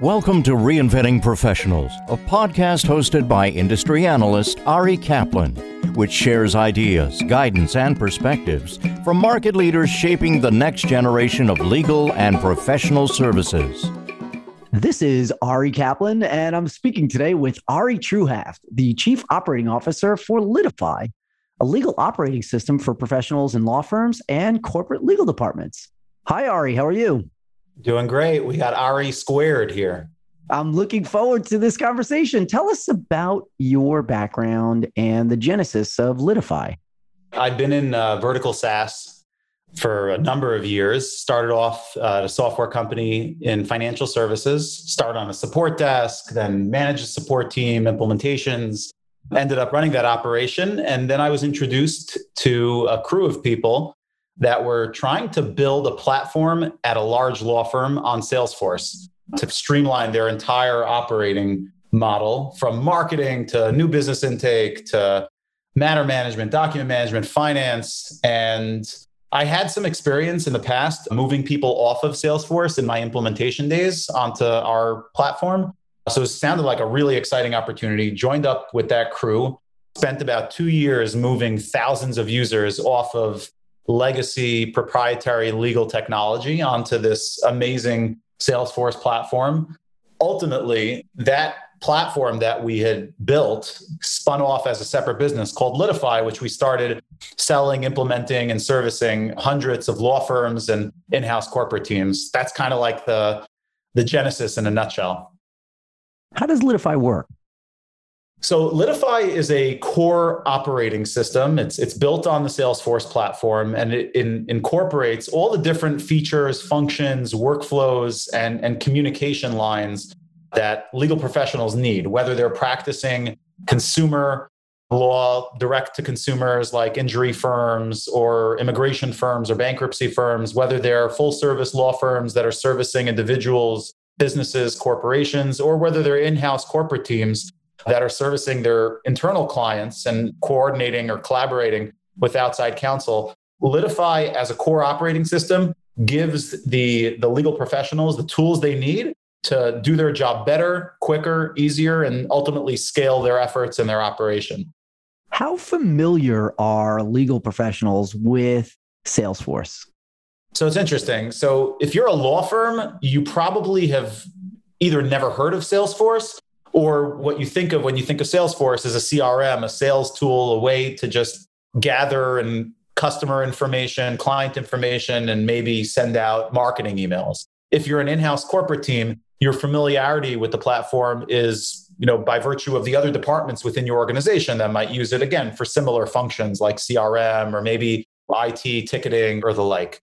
Welcome to Reinventing Professionals, a podcast hosted by industry analyst Ari Kaplan, which shares ideas, guidance, and perspectives from market leaders shaping the next generation of legal and professional services. This is Ari Kaplan, and I'm speaking today with Ari Treuhaft, the Chief Operating Officer for Litify, a legal operating system for professionals in law firms and corporate legal departments. Hi, Ari. How are you? Doing great. We got Ari squared here. I'm looking forward to this conversation. Tell us about your background and the genesis of Litify. I've been in uh, vertical SaaS for a number of years. Started off uh, at a software company in financial services, started on a support desk, then managed a support team, implementations, ended up running that operation. And then I was introduced to a crew of people that were trying to build a platform at a large law firm on Salesforce to streamline their entire operating model from marketing to new business intake to matter management, document management, finance. And I had some experience in the past moving people off of Salesforce in my implementation days onto our platform. So it sounded like a really exciting opportunity. Joined up with that crew, spent about two years moving thousands of users off of legacy proprietary legal technology onto this amazing Salesforce platform. Ultimately, that platform that we had built spun off as a separate business called Litify, which we started selling, implementing, and servicing hundreds of law firms and in-house corporate teams. That's kind of like the the genesis in a nutshell. How does Litify work? So Litify is a core operating system. It's it's built on the Salesforce platform and it in, incorporates all the different features, functions, workflows, and, and communication lines that legal professionals need, whether they're practicing consumer law direct to consumers like injury firms or immigration firms or bankruptcy firms, whether they're full service law firms that are servicing individuals, businesses, corporations, or whether they're in house corporate teams that are servicing their internal clients and coordinating or collaborating with outside counsel. Litify as a core operating system gives the, the legal professionals the tools they need to do their job better, quicker, easier, and ultimately scale their efforts and their operation. How familiar are legal professionals with Salesforce? So it's interesting. So if you're a law firm, you probably have either never heard of Salesforce or what you think of when you think of Salesforce is a CRM, a sales tool, a way to just gather and customer information, client information, and maybe send out marketing emails. If you're an in-house corporate team, your familiarity with the platform is, you know, by virtue of the other departments within your organization that might use it again for similar functions like CRM or maybe IT ticketing or the like.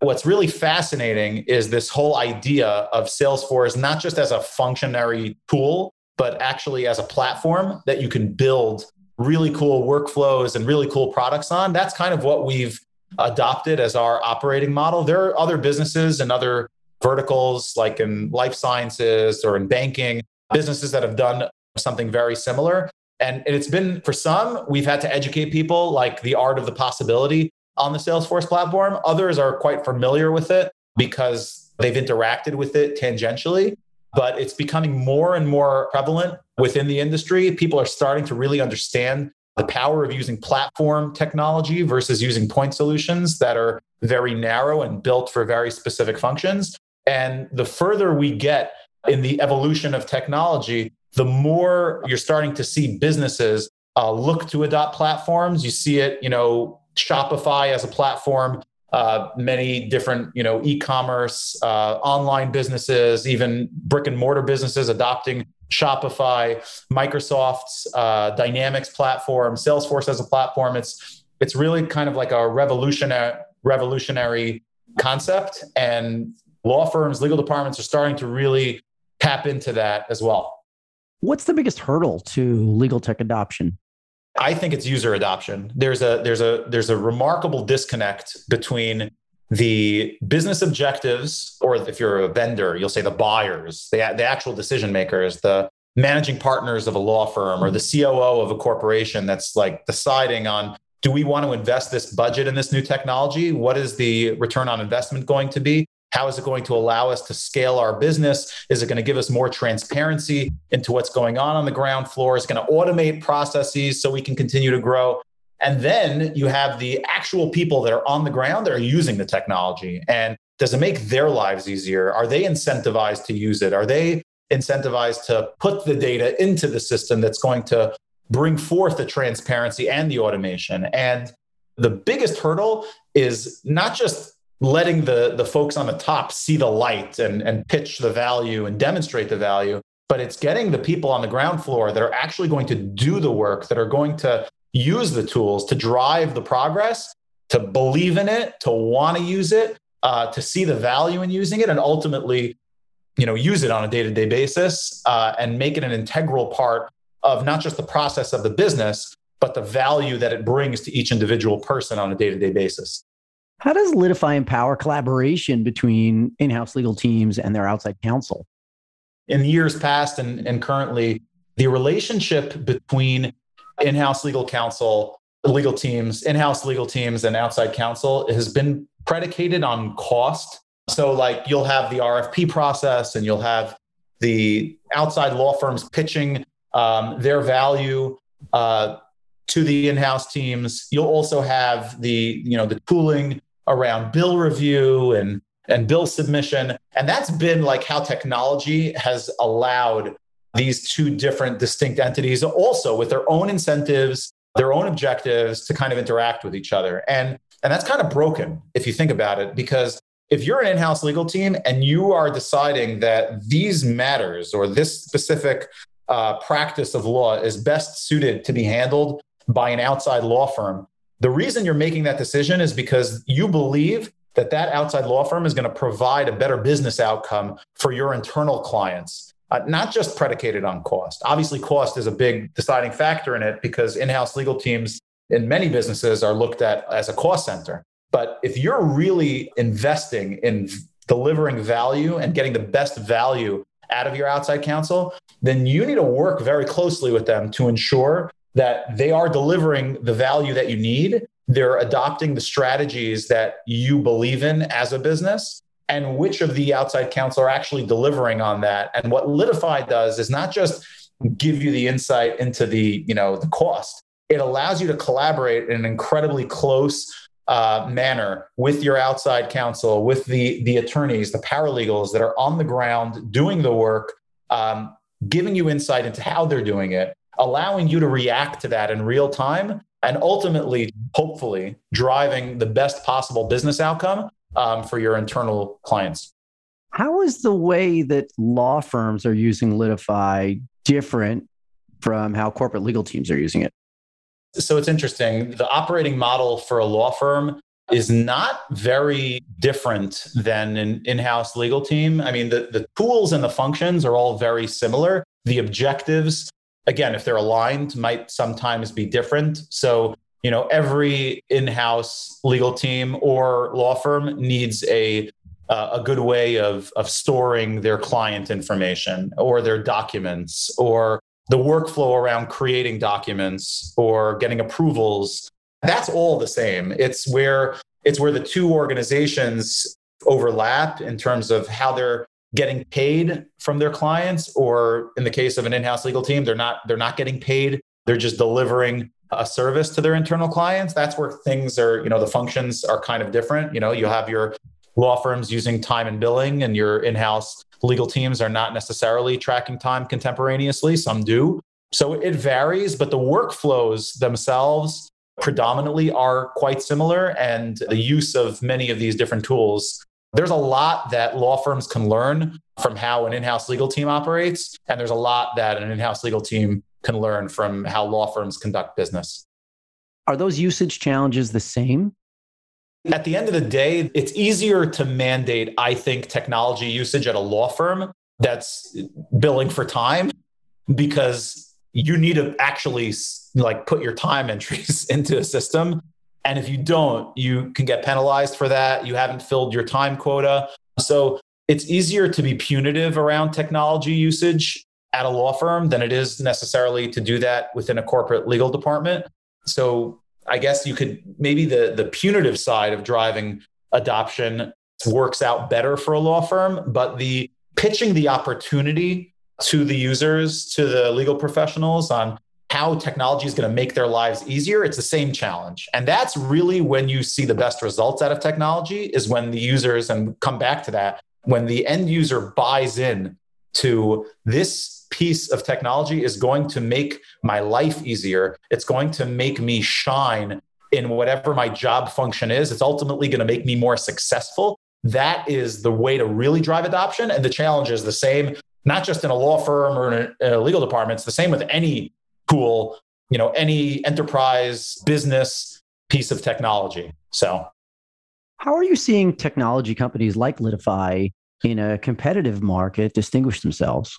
What's really fascinating is this whole idea of Salesforce, not just as a functionary tool, but actually as a platform that you can build really cool workflows and really cool products on. That's kind of what we've adopted as our operating model. There are other businesses and other verticals, like in life sciences or in banking, businesses that have done something very similar. And it's been for some, we've had to educate people like the art of the possibility on the Salesforce platform. Others are quite familiar with it because they've interacted with it tangentially but it's becoming more and more prevalent within the industry. People are starting to really understand the power of using platform technology versus using point solutions that are very narrow and built for very specific functions. And the further we get in the evolution of technology, the more you're starting to see businesses uh, look to adopt platforms. You see it, you know, Shopify as a platform uh, many different you know e-commerce uh, online businesses even brick and mortar businesses adopting shopify microsoft's uh, dynamics platform salesforce as a platform. It's it's really kind of like a revolutionary revolutionary concept and law firms legal departments are starting to really tap into that as well. What's the biggest hurdle to legal tech adoption I think it's user adoption. There's a there's a there's a remarkable disconnect between the business objectives, or if you're a vendor, you'll say the buyers, the, the actual decision makers, the managing partners of a law firm or the COO of a corporation that's like deciding on do we want to invest this budget in this new technology? What is the return on investment going to be? How is it going to allow us to scale our business? Is it going to give us more transparency into what's going on on the ground floor? Is it going to automate processes so we can continue to grow? And then you have the actual people that are on the ground that are using the technology. And does it make their lives easier? Are they incentivized to use it? Are they incentivized to put the data into the system that's going to bring forth the transparency and the automation? And the biggest hurdle is not just letting the, the folks on the top see the light and, and pitch the value and demonstrate the value, but it's getting the people on the ground floor that are actually going to do the work, that are going to use the tools to drive the progress, to believe in it, to want to use it, uh, to see the value in using it, and ultimately, you know, use it on a day-to-day basis uh, and make it an integral part of not just the process of the business, but the value that it brings to each individual person on a day-to-day basis. How does Litify empower collaboration between in-house legal teams and their outside counsel? In years past and, and currently, the relationship between in-house legal counsel, legal teams, in-house legal teams, and outside counsel has been predicated on cost. So, like, you'll have the RFP process, and you'll have the outside law firms pitching um, their value uh, to the in-house teams. You'll also have the, you know, the tooling around bill review and and bill submission, and that's been like how technology has allowed these two different distinct entities also with their own incentives their own objectives to kind of interact with each other. And and that's kind of broken if you think about it because if you're an in-house legal team and you are deciding that these matters or this specific uh, practice of law is best suited to be handled by an outside law firm the reason you're making that decision is because you believe that that outside law firm is going to provide a better business outcome for your internal clients uh, not just predicated on cost. Obviously, cost is a big deciding factor in it because in house legal teams in many businesses are looked at as a cost center. But if you're really investing in delivering value and getting the best value out of your outside counsel, then you need to work very closely with them to ensure that they are delivering the value that you need. They're adopting the strategies that you believe in as a business and which of the outside counsel are actually delivering on that. And what Litify does is not just give you the insight into the, you know, the cost. It allows you to collaborate in an incredibly close uh, manner with your outside counsel, with the the attorneys, the paralegals that are on the ground doing the work, um, giving you insight into how they're doing it, allowing you to react to that in real time, and ultimately, hopefully, driving the best possible business outcome um, for your internal clients. How is the way that law firms are using Litify different from how corporate legal teams are using it? So it's interesting. The operating model for a law firm is not very different than an in house legal team. I mean, the, the tools and the functions are all very similar. The objectives, again, if they're aligned, might sometimes be different. So you know every in-house legal team or law firm needs a uh, a good way of of storing their client information or their documents or the workflow around creating documents or getting approvals that's all the same it's where it's where the two organizations overlap in terms of how they're getting paid from their clients or in the case of an in-house legal team they're not they're not getting paid. They're just delivering a service to their internal clients. That's where things are you know the functions are kind of different. You know you have your law firms using time and billing and your in-house legal teams are not necessarily tracking time contemporaneously. Some do. So it varies but the workflows themselves predominantly are quite similar and the use of many of these different tools there's a lot that law firms can learn from how an in-house legal team operates and there's a lot that an in-house legal team can learn from how law firms conduct business. Are those usage challenges the same? At the end of the day, it's easier to mandate, I think, technology usage at a law firm that's billing for time because you need to actually like put your time entries into a system and if you don't you can get penalized for that you haven't filled your time quota so it's easier to be punitive around technology usage at a law firm than it is necessarily to do that within a corporate legal department. So I guess you could maybe the the punitive side of driving adoption works out better for a law firm, but the pitching the opportunity to the users, to the legal professionals on how technology is going to make their lives easier, it's the same challenge. And that's really when you see the best results out of technology is when the users, and come back to that, when the end user buys in to this piece of technology is going to make my life easier. It's going to make me shine in whatever my job function is. It's ultimately going to make me more successful. That is the way to really drive adoption. And the challenge is the same, not just in a law firm or in a, legal department. It's the same with any tool, you know, any enterprise business piece of technology. So, how are you seeing technology companies like Litify in a competitive market distinguish themselves?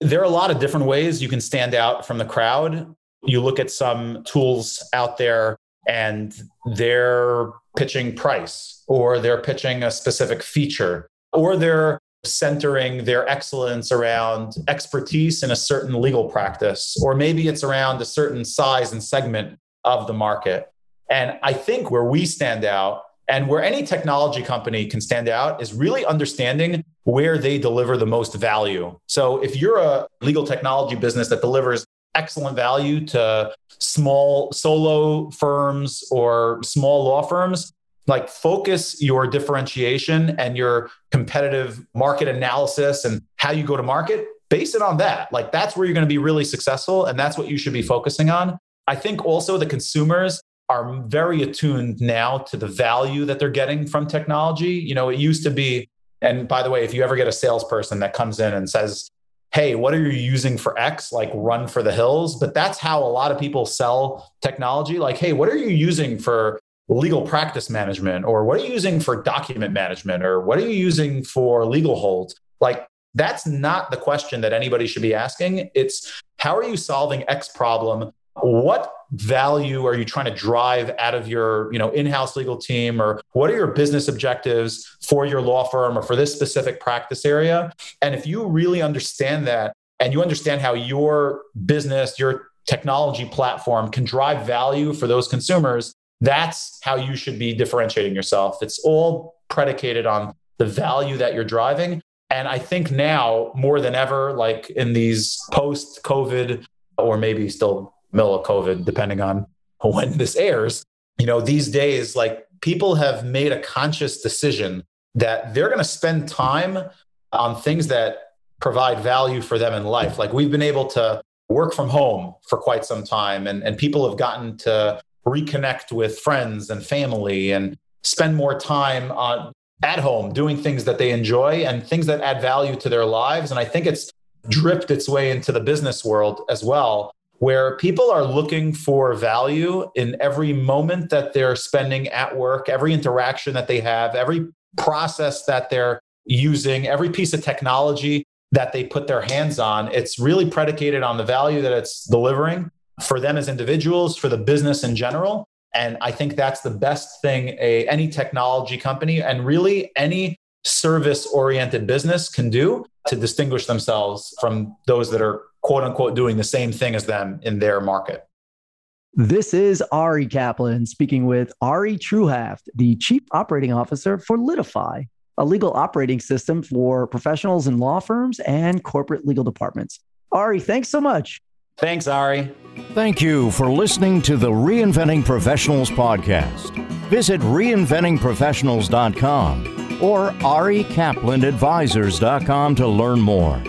There are a lot of different ways you can stand out from the crowd. You look at some tools out there and they're pitching price or they're pitching a specific feature or they're centering their excellence around expertise in a certain legal practice, or maybe it's around a certain size and segment of the market. And I think where we stand out and where any technology company can stand out is really understanding where they deliver the most value. So if you're a legal technology business that delivers excellent value to small solo firms or small law firms, like focus your differentiation and your competitive market analysis and how you go to market base it on that. Like that's where you're going to be really successful and that's what you should be focusing on. I think also the consumers are very attuned now to the value that they're getting from technology. You know it used to be and by the way if you ever get a salesperson that comes in and says hey what are you using for x? Like run for the hills. But that's how a lot of people sell technology. Like hey what are you using for legal practice management or what are you using for document management or what are you using for legal holds? Like that's not the question that anybody should be asking. It's how are you solving x problem? What value are you trying to drive out of your you know in-house legal team? Or what are your business objectives for your law firm or for this specific practice area? And if you really understand that and you understand how your business your technology platform can drive value for those consumers that's how you should be differentiating yourself. It's all predicated on the value that you're driving. And I think now more than ever, like in these post COVID or maybe still middle of COVID, depending on when this airs, you know, these days, like people have made a conscious decision that they're going to spend time on things that provide value for them in life. Like we've been able to work from home for quite some time and, and people have gotten to reconnect with friends and family and spend more time on at home doing things that they enjoy and things that add value to their lives. And i think it's dripped its way into the business world as well where people are looking for value in every moment that they're spending at work every interaction that they have every process that they're using every piece of technology that they put their hands on. It's really predicated on the value that it's delivering for them as individuals, for the business in general. And I think that's the best thing a, any technology company and really any service oriented business can do to distinguish themselves from those that are quote unquote doing the same thing as them in their market. This is Ari Kaplan speaking with Ari Treuhaft, the Chief Operating Officer for Litify, a legal operating system for professionals in law firms and corporate legal departments. Ari, thanks so much. Thanks, Ari. Thank you for listening to the Reinventing Professionals podcast. Visit reinventingprofessionals.com or arikaplanadvisors.com to learn more.